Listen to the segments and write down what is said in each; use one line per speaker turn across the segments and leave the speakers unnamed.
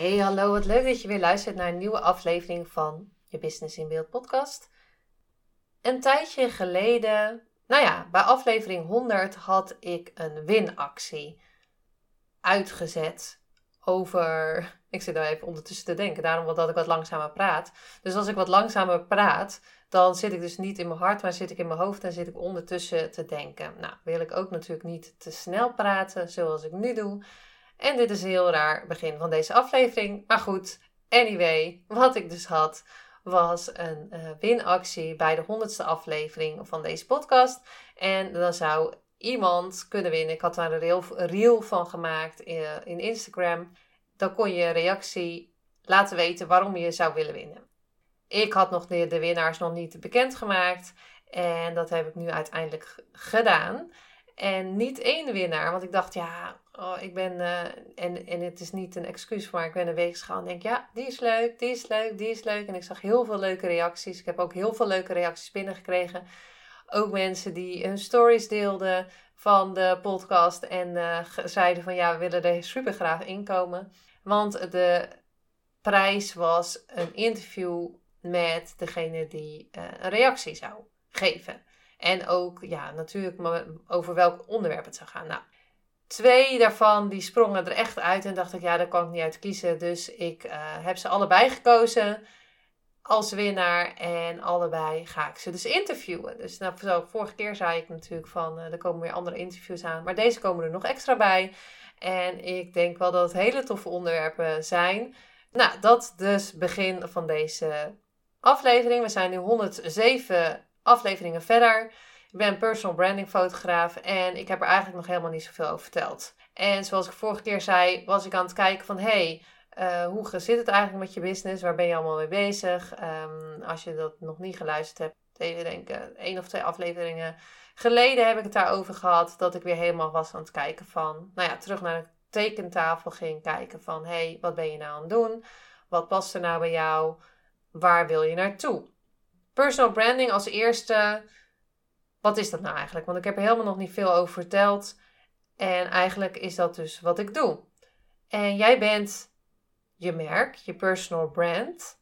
Hey, hallo, wat leuk dat je weer luistert naar een nieuwe aflevering van je Business in Beeld podcast. Een tijdje geleden, nou ja, bij aflevering 100 had ik een winactie uitgezet over. Ik zit nou even ondertussen te denken, daarom dat ik wat langzamer praat. Dus als ik wat langzamer praat, dan zit ik dus niet in mijn hart, maar zit ik in mijn hoofd en zit ik ondertussen te denken. Nou, wil ik ook natuurlijk niet te snel praten zoals ik nu doe. En dit is een heel raar begin van deze aflevering. Maar goed, anyway, wat ik dus had was een uh, winactie bij de honderdste aflevering van deze podcast. En dan zou iemand kunnen winnen. Ik had daar een reel, van gemaakt in, eh, in Instagram. Dan kon je reactie laten weten waarom je zou willen winnen. Ik had nog de winnaars nog niet bekendgemaakt. En dat heb ik nu uiteindelijk gedaan. En niet één winnaar, want ik dacht, ja, oh, ik ben, uh, en, en het is niet een excuus, maar ik ben een week gegaan en denk, ja, die is leuk, die is leuk, die is leuk. En ik zag heel veel leuke reacties. Ik heb ook heel veel leuke reacties binnengekregen. Ook mensen die hun stories deelden van de podcast en uh, zeiden van, ja, we willen er super graag inkomen. Want de prijs was een interview met degene die uh, een reactie zou geven. En ook, ja, natuurlijk over welk onderwerp het zou gaan. Nou, twee daarvan die sprongen er echt uit en dacht ik, ja, daar kan ik niet uit kiezen. Dus ik uh, heb ze allebei gekozen als winnaar en allebei ga ik ze dus interviewen. Dus nou, vorige keer zei ik natuurlijk van, uh, er komen weer andere interviews aan. Maar deze komen er nog extra bij. En ik denk wel dat het hele toffe onderwerpen zijn. Nou, dat dus begin van deze aflevering. We zijn nu 107 afleveringen verder. Ik ben personal branding fotograaf en ik heb er eigenlijk nog helemaal niet zoveel over verteld. En zoals ik vorige keer zei, was ik aan het kijken van hey, uh, hoe zit het eigenlijk met je business? Waar ben je allemaal mee bezig? Um, als je dat nog niet geluisterd hebt, even denken, één of twee afleveringen geleden heb ik het daarover gehad. Dat ik weer helemaal was aan het kijken van, nou ja, terug naar de tekentafel ging kijken van hey, wat ben je nou aan het doen? Wat past er nou bij jou? Waar wil je naartoe? Personal branding als eerste. Wat is dat nou eigenlijk? Want ik heb er helemaal nog niet veel over verteld. En eigenlijk is dat dus wat ik doe. En jij bent je merk, je personal brand.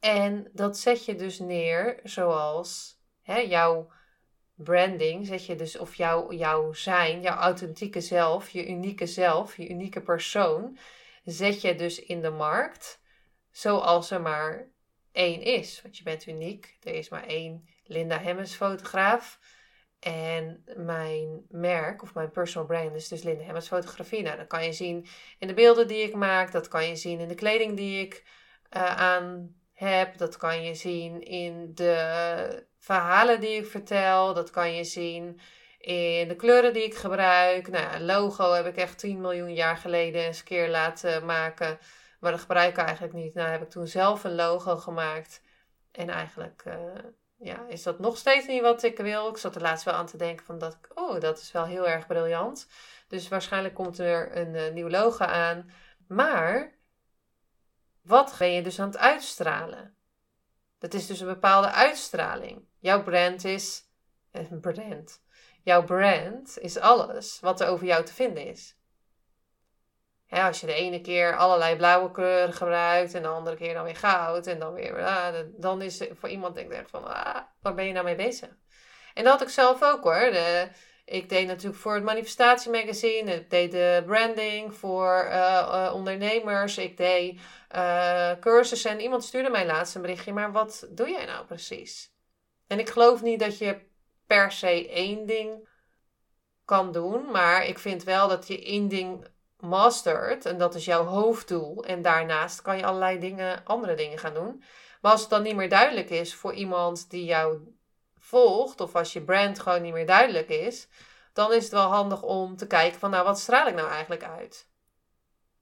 En dat zet je dus neer zoals hè, jouw branding, zet je dus, of jouw, jouw zijn, jouw authentieke zelf, je unieke zelf, je unieke persoon, zet je dus in de markt zoals er maar één is. Want je bent uniek. Er is maar één Linda Hemmers fotograaf. En mijn merk of mijn personal brand is dus Linda Hemmers fotografie. Nou, dat kan je zien in de beelden die ik maak. Dat kan je zien in de kleding die ik uh, aan heb. Dat kan je zien in de verhalen die ik vertel. Dat kan je zien in de kleuren die ik gebruik. Nou, ja, logo heb ik echt 10 miljoen jaar geleden eens een keer laten maken. Maar dat gebruik ik eigenlijk niet. Nou heb ik toen zelf een logo gemaakt. En eigenlijk uh, ja, is dat nog steeds niet wat ik wil. Ik zat er laatst wel aan te denken van dat ik, oh, dat is wel heel erg briljant. Dus waarschijnlijk komt er een uh, nieuw logo aan. Maar wat ben je dus aan het uitstralen? Dat is dus een bepaalde uitstraling. Jouw brand is een brand. Jouw brand is alles wat er over jou te vinden is als je de ene keer allerlei blauwe kleuren gebruikt en de andere keer dan weer goud en dan weer, ah, dan is voor iemand denk ik echt van, ah, waar ben je nou mee bezig? En dat had ik zelf ook hoor. De, ik deed natuurlijk voor het manifestatiemagazine, ik deed de branding voor eh, eh, ondernemers, ik deed uh, cursussen en iemand stuurde mij laatst een berichtje, maar wat doe jij nou precies? En ik geloof niet dat je per se één ding kan doen, maar ik vind wel dat je één ding mastert, en dat is jouw hoofddoel, en daarnaast kan je allerlei dingen, andere dingen gaan doen. Maar als het dan niet meer duidelijk is voor iemand die jou volgt, of als je brand gewoon niet meer duidelijk is, dan is het wel handig om te kijken van nou, wat straal ik nou eigenlijk uit?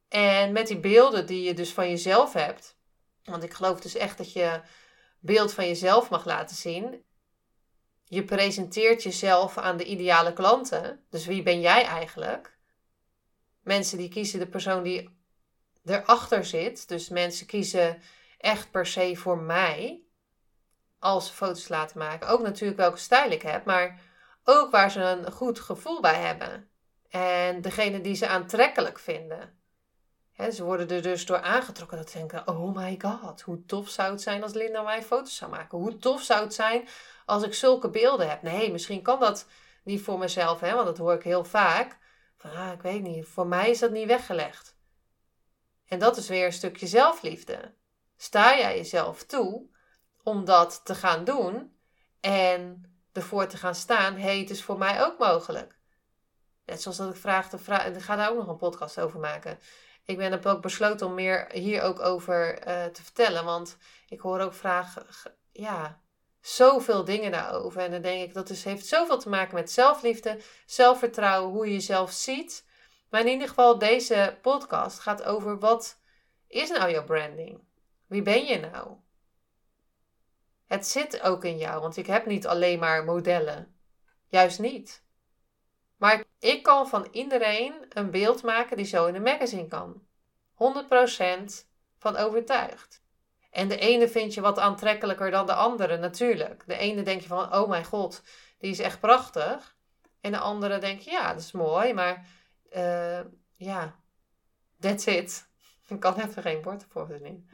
En met die beelden die je dus van jezelf hebt, want ik geloof dus echt dat je beeld van jezelf mag laten zien. Je presenteert jezelf aan de ideale klanten. Dus wie ben jij eigenlijk? Mensen die kiezen de persoon die erachter zit. Dus mensen kiezen echt per se voor mij. Als ze foto's laten maken. Ook natuurlijk welke stijl ik heb. Maar ook waar ze een goed gevoel bij hebben. En degene die ze aantrekkelijk vinden ze worden er dus door aangetrokken dat ze denken: oh my god, hoe tof zou het zijn als Linda mij foto's zou maken? Hoe tof zou het zijn als ik zulke beelden heb? Nee, misschien kan dat niet voor mezelf, hè, want dat hoor ik heel vaak. Ah, ik weet niet, voor mij is dat niet weggelegd. En dat is weer een stukje zelfliefde. Sta jij jezelf toe om dat te gaan doen en ervoor te gaan staan: hé, hey, het is voor mij ook mogelijk. Net zoals dat ik vraag, de vraag, ik ga daar ook nog een podcast over maken ik ben ook besloten om meer hier ook over uh, te vertellen. Want ik hoor ook vragen, ja, zoveel dingen daarover. En dan denk ik, dat is, heeft zoveel te maken met zelfliefde, zelfvertrouwen, hoe je jezelf ziet. Maar in ieder geval, deze podcast gaat over wat is nou jouw branding? Wie ben je nou? Het zit ook in jou, want ik heb niet alleen maar modellen. Juist niet. Maar ik kan van iedereen een beeld maken die zo in een magazine kan. 100% van overtuigd. En de ene vind je wat aantrekkelijker dan de andere, natuurlijk. De ene denk je van, oh mijn god, die is echt prachtig. En de andere denk je, ja, dat is mooi, maar uh, ja, that's it. Ik kan even geen bord verzinnen.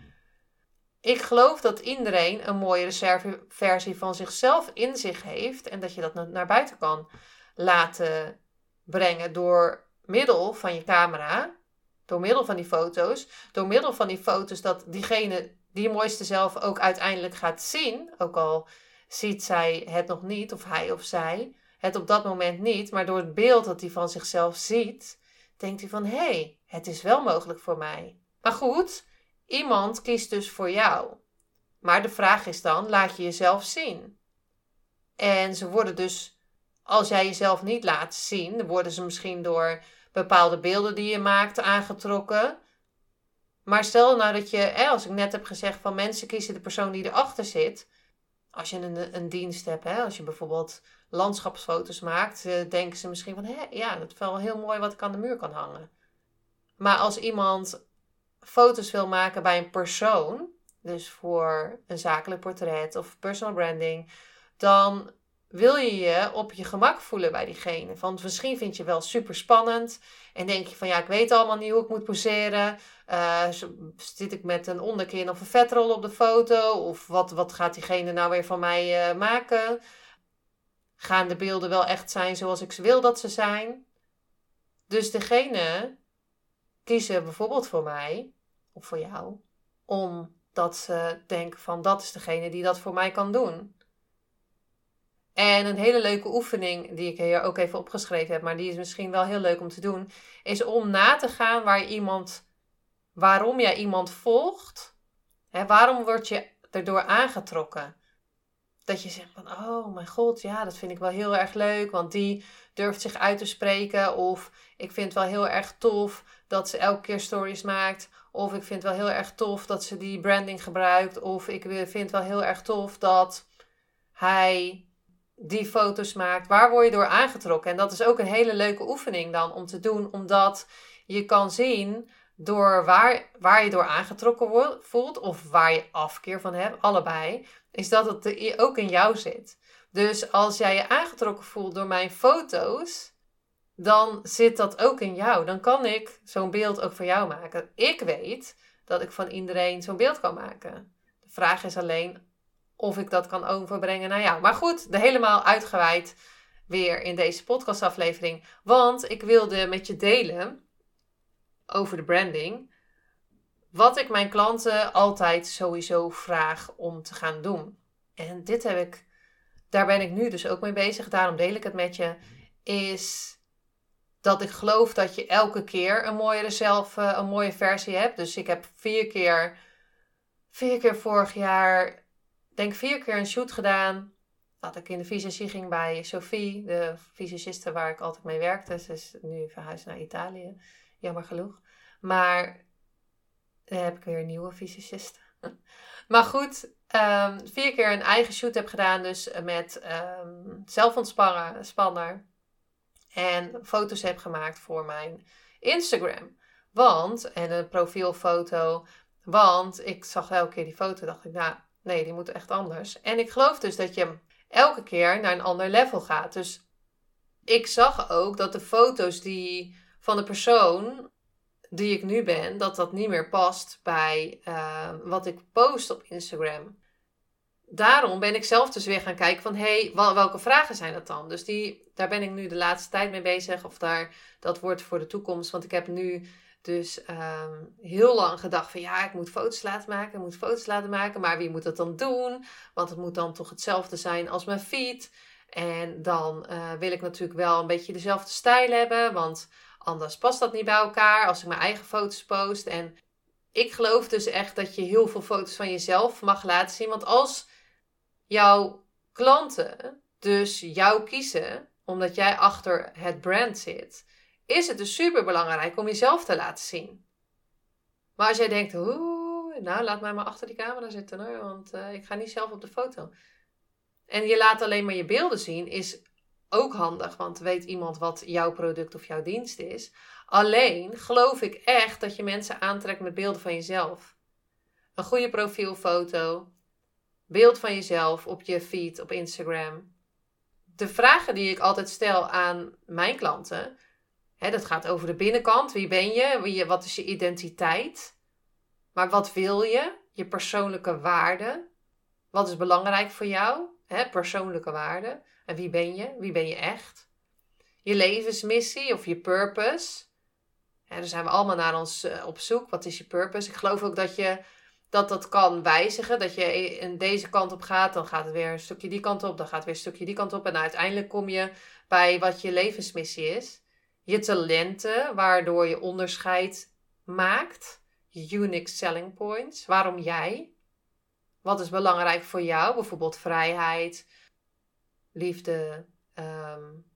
Ik geloof dat iedereen een mooie reserveversie van zichzelf in zich heeft en dat je dat naar buiten kan laten brengen door middel van je camera, door middel van die foto's, door middel van die foto's dat diegene die mooiste zelf ook uiteindelijk gaat zien, ook al ziet zij het nog niet, of hij of zij het op dat moment niet, maar door het beeld dat hij van zichzelf ziet, denkt hij van hé, hey, het is wel mogelijk voor mij. Maar goed, iemand kiest dus voor jou. Maar de vraag is dan, laat je jezelf zien? En ze worden dus als jij jezelf niet laat zien, worden ze misschien door bepaalde beelden die je maakt aangetrokken. Maar stel nou dat je, als ik net heb gezegd van mensen kiezen de persoon die erachter zit. Als je een, een dienst hebt, hè, als je bijvoorbeeld landschapsfoto's maakt, eh, denken ze misschien van, hé, ja, dat is wel heel mooi wat ik aan de muur kan hangen. Maar als iemand foto's wil maken bij een persoon, dus voor een zakelijk portret of personal branding, dan wil je je op je gemak voelen bij diegene. Want misschien vind je wel super spannend en denk je van ja, ik weet allemaal niet hoe ik moet poseren. Uh, zit ik met een onderkin of een vetrol op de foto? Of wat, wat gaat diegene nou weer van mij uh, maken? Gaan de beelden wel echt zijn zoals ik wil dat ze zijn? Dus degene kiezen bijvoorbeeld voor mij of voor jou, omdat ze denken van dat is degene die dat voor mij kan doen. En een hele leuke oefening, die ik hier ook even opgeschreven heb, maar die is misschien wel heel leuk om te doen, is om na te gaan waar iemand, waarom jij iemand volgt. Hè, waarom word je erdoor aangetrokken? Dat je zegt van, oh mijn god, ja, dat vind ik wel heel erg leuk, want die durft zich uit te spreken. Of ik vind het wel heel erg tof dat ze elke keer stories maakt. Of ik vind het wel heel erg tof dat ze die branding gebruikt. Of ik vind het wel heel erg tof dat hij die foto's maakt, waar word je door aangetrokken? En dat is ook een hele leuke oefening dan om te doen, omdat je kan zien door waar, waar je door aangetrokken voelt of waar je afkeer van hebt, allebei, is dat het ook in jou zit. Dus als jij je aangetrokken voelt door mijn foto's, dan zit dat ook in jou. Dan kan ik zo'n beeld ook voor jou maken. Ik weet dat ik van iedereen zo'n beeld kan maken. De vraag is alleen of ik dat kan overbrengen naar jou. Maar goed, de helemaal uitgeweid weer in deze podcastaflevering. Want ik wilde met je delen over de branding. Wat ik mijn klanten altijd sowieso vraag om te gaan doen. En dit heb ik, daar ben ik nu dus ook mee bezig. Daarom deel ik het met je. Is dat ik geloof dat je elke keer een mooiere zelf, eh, een mooie versie hebt. Dus ik heb vier keer, vier keer vorig jaar denk vier keer een shoot gedaan. dat ik in de visagie ging bij Sophie, de visagiste waar ik altijd mee werkte. Ze is nu verhuisd naar Italië, jammer genoeg. Maar dan heb ik weer een nieuwe visagiste. maar goed, um, vier keer een eigen shoot heb gedaan, dus met um, zelfontspanner. En foto's heb gemaakt voor mijn Instagram. Want, en een profielfoto. Want ik zag elke keer die foto, dacht ik, nou, nee, die moet echt anders. En ik geloof dus dat je elke keer naar een ander level gaat. Dus ik zag ook dat de foto's die van de persoon die ik nu ben, dat dat niet meer past bij uh, wat ik post op Instagram. Daarom ben ik zelf dus weer gaan kijken van, hé, hey, welke vragen zijn dat dan? Dus die, daar ben ik nu de laatste tijd mee bezig. Of daar, dat wordt voor de toekomst. Want ik heb nu dus um, heel lang gedacht van ja, ik moet foto's laten maken, ik moet foto's laten maken. Maar wie moet dat dan doen? Want het moet dan toch hetzelfde zijn als mijn feed. En dan uh, wil ik natuurlijk wel een beetje dezelfde stijl hebben. Want anders past dat niet bij elkaar als ik mijn eigen foto's post. En ik geloof dus echt dat je heel veel foto's van jezelf mag laten zien. Want als jouw klanten dus jou kiezen, omdat jij achter het brand zit is het dus super belangrijk om jezelf te laten zien. Maar als jij denkt, oeh, nou laat mij maar achter die camera zitten hoor, want uh, ik ga niet zelf op de foto. En je laat alleen maar je beelden zien, is ook handig, want weet iemand wat jouw product of jouw dienst is. Alleen geloof ik echt dat je mensen aantrekt met beelden van jezelf. Een goede profielfoto, beeld van jezelf op je feed op Instagram. De vragen die ik altijd stel aan mijn klanten dat gaat over de binnenkant. Wie ben je? Wie, wat is je identiteit? Maar wat wil je? Je persoonlijke waarden. Wat is belangrijk voor jou? persoonlijke waarden. En wie ben je? Wie ben je echt? Je levensmissie of je purpose. daar zijn we allemaal naar ons eh, op zoek. Wat is je purpose? Ik geloof ook dat je dat dat kan wijzigen. Dat je in deze kant op gaat, dan gaat het weer een stukje die kant op, dan gaat het weer een stukje die kant op. En uiteindelijk kom je bij wat je levensmissie is je talenten, waardoor je onderscheid maakt, unique selling points, waarom jij, wat is belangrijk voor jou, bijvoorbeeld vrijheid, liefde, um,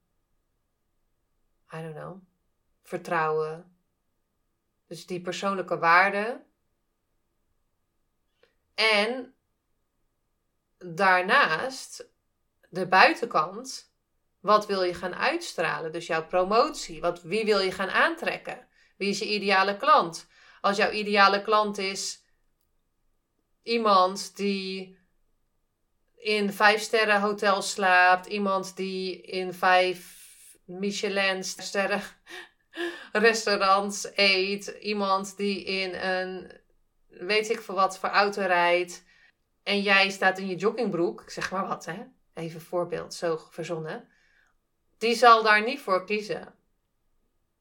I don't know, vertrouwen. Dus die persoonlijke waarden. En daarnaast de buitenkant wat wil je gaan uitstralen? Dus jouw promotie. Wat, wie wil je gaan aantrekken? Wie is je ideale klant? Als jouw ideale klant is iemand die in vijf sterren hotels slaapt, iemand die in vijf Michelin sterren restaurants eet, iemand die in een weet ik veel wat voor auto rijdt en jij staat in je joggingbroek, zeg maar wat hè, even voorbeeld, zo verzonnen die zal daar niet voor kiezen.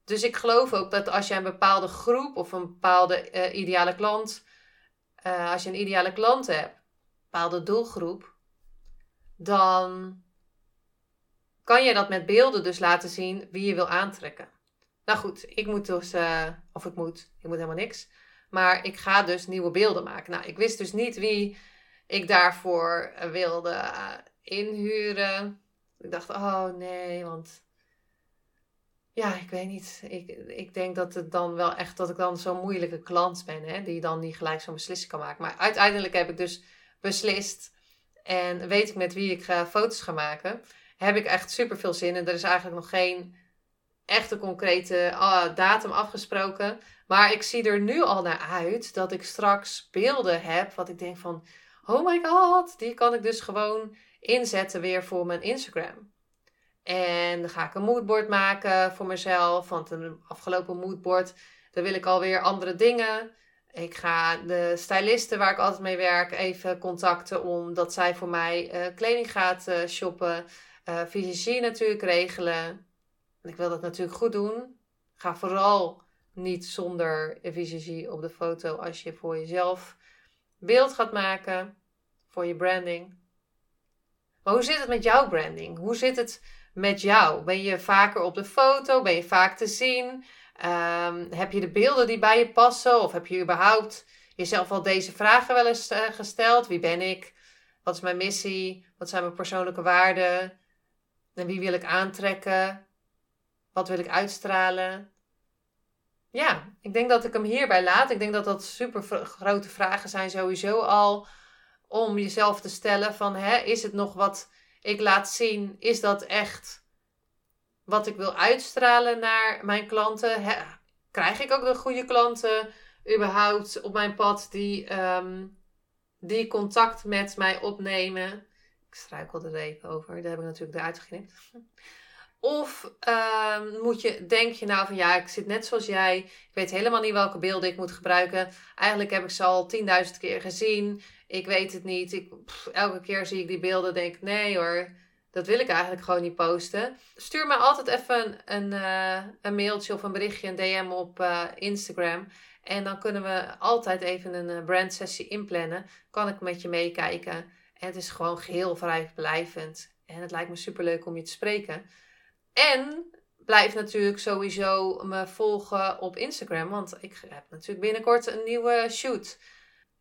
Dus ik geloof ook dat als je een bepaalde groep of een bepaalde uh, ideale klant, uh, als je een ideale klant hebt, een bepaalde doelgroep, dan kan je dat met beelden dus laten zien wie je wil aantrekken. Nou goed, ik moet dus, uh, of ik moet, ik moet helemaal niks. Maar ik ga dus nieuwe beelden maken. Nou, ik wist dus niet wie ik daarvoor wilde inhuren. Ik dacht, oh nee, want ja, ik weet niet. Ik, ik denk dat het dan wel echt dat ik dan zo'n moeilijke klant ben, hè, die dan niet gelijk zo'n beslissing kan maken. Maar uiteindelijk heb ik dus beslist en weet ik met wie ik ga foto's ga maken. Heb ik echt super veel zin in. Er is eigenlijk nog geen echte concrete uh, datum afgesproken. Maar ik zie er nu al naar uit dat ik straks beelden heb. Wat ik denk van, oh my god, die kan ik dus gewoon inzetten weer voor mijn Instagram. En dan ga ik een moodboard maken voor mezelf. Want een afgelopen moodboard, daar wil ik alweer andere dingen. Ik ga de stylisten waar ik altijd mee werk even contacten omdat zij voor mij uh, kleding gaat uh, shoppen. Uh, natuurlijk regelen. En ik wil dat natuurlijk goed doen. Ga vooral niet zonder visagie op de foto als je voor jezelf beeld gaat maken. Voor je branding. Maar hoe zit het met jouw branding? Hoe zit het met jou? Ben je vaker op de foto? Ben je vaak te zien? Ehm, heb je de beelden die bij je passen? Of heb je überhaupt jezelf al deze vragen wel eens uh, gesteld? Wie ben ik? Wat is mijn missie? Wat zijn mijn persoonlijke waarden? En wie wil ik aantrekken? Wat wil ik uitstralen? Ja, ik denk dat ik hem hierbij laat. Ik denk dat dat super grote vragen zijn sowieso al om jezelf te stellen van hè, is het nog wat ik laat zien? Is dat echt wat ik wil uitstralen naar mijn klanten? Hè, krijg ik ook de goede klanten überhaupt op mijn pad die, um, die contact met mij opnemen? Ik struikel er even over, daar heb ik natuurlijk eruit geknipt. Of uh, moet je, denk je nou van ja, ik zit net zoals jij. Ik weet helemaal niet welke beelden ik moet gebruiken. Eigenlijk heb ik ze al 10.000 keer gezien. Ik weet het niet. Ik, elke keer zie ik die beelden denk ik nee hoor. Dat wil ik eigenlijk gewoon niet posten. Stuur me altijd even een, een, een mailtje of een berichtje, een DM op uh, Instagram. En dan kunnen we altijd even een uh, brandsessie inplannen. Kan ik met je meekijken. En het is gewoon geheel vrijblijvend. En het lijkt me super leuk om je te spreken. En blijf natuurlijk sowieso me volgen op Instagram. Want ik heb natuurlijk binnenkort een nieuwe shoot.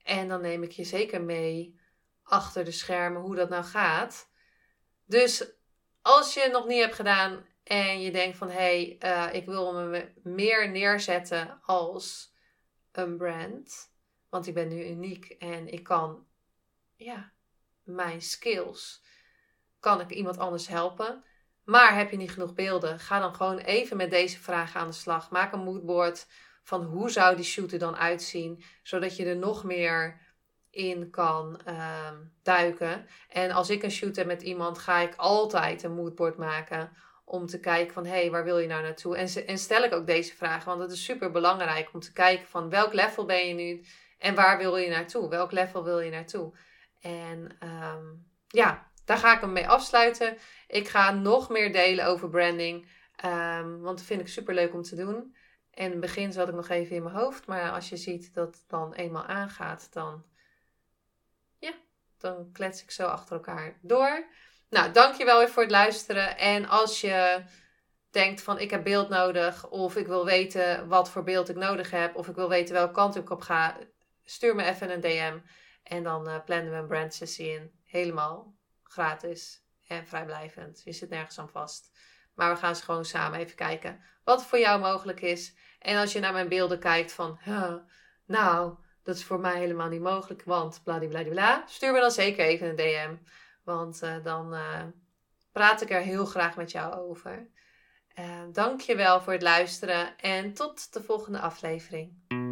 En dan neem ik je zeker mee achter de schermen hoe dat nou gaat. Dus als je het nog niet hebt gedaan en je denkt van hé, hey, uh, ik wil me meer neerzetten als een brand. Want ik ben nu uniek en ik kan, ja, mijn skills, kan ik iemand anders helpen. Maar heb je niet genoeg beelden? Ga dan gewoon even met deze vragen aan de slag. Maak een moodboard van hoe zou die shoot er dan uitzien, zodat je er nog meer in kan uh, duiken. En als ik een shoot heb met iemand, ga ik altijd een moodboard maken om te kijken van hé, hey, waar wil je nou naartoe? En, en stel ik ook deze vragen, want het is super belangrijk om te kijken van welk level ben je nu en waar wil je naartoe? Welk level wil je naartoe? En um, ja, daar ga ik hem mee afsluiten. Ik ga nog meer delen over branding. Um, want dat vind ik super leuk om te doen. En in het begin zat ik nog even in mijn hoofd. Maar als je ziet dat het dan eenmaal aangaat, dan, ja, dan klets ik zo achter elkaar door. Nou, dankjewel weer voor het luisteren. En als je denkt van ik heb beeld nodig. Of ik wil weten wat voor beeld ik nodig heb. Of ik wil weten welke kant ik op ga. Stuur me even een DM. En dan uh, plannen we een brand sessie in. Helemaal gratis en vrijblijvend. Je zit nergens aan vast. Maar we gaan ze gewoon samen even kijken wat voor jou mogelijk is. En als je naar mijn beelden kijkt van, nou, dat is voor mij helemaal niet mogelijk, want bladibladibla, stuur me dan zeker even een DM. Want uh, dan uh, praat ik er heel graag met jou over. Dank je wel voor het luisteren en tot de volgende aflevering.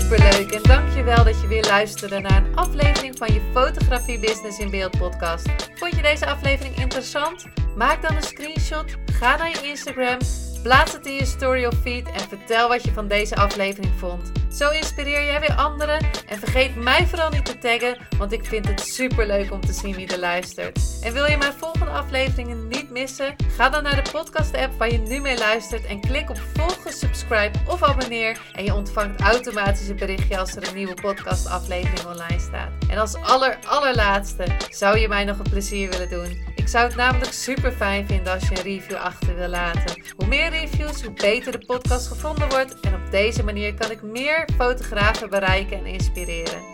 Superleuk en dankjewel dat je weer luisterde naar een aflevering van je Fotografie Business in Beeld podcast. Vond je deze aflevering interessant? Maak dan een screenshot, ga naar je Instagram, plaats het in je story of feed en vertel wat je van deze aflevering vond. Zo inspireer jij weer anderen en vergeet mij vooral niet te taggen, want ik vind het super leuk om te zien wie er luistert. En wil je mijn volgende afleveringen niet missen? Ga dan naar de podcast app waar je nu mee luistert en klik op volgen, subscribe of abonneer en je ontvangt automatisch een berichtje als er een nieuwe podcast aflevering online staat. En als aller allerlaatste zou je mij nog een plezier willen doen. Ik zou het namelijk super fijn vinden als je een review achter wil laten. Hoe meer reviews, hoe beter de podcast gevonden wordt en op deze manier kan ik meer fotografen bereiken en inspireren.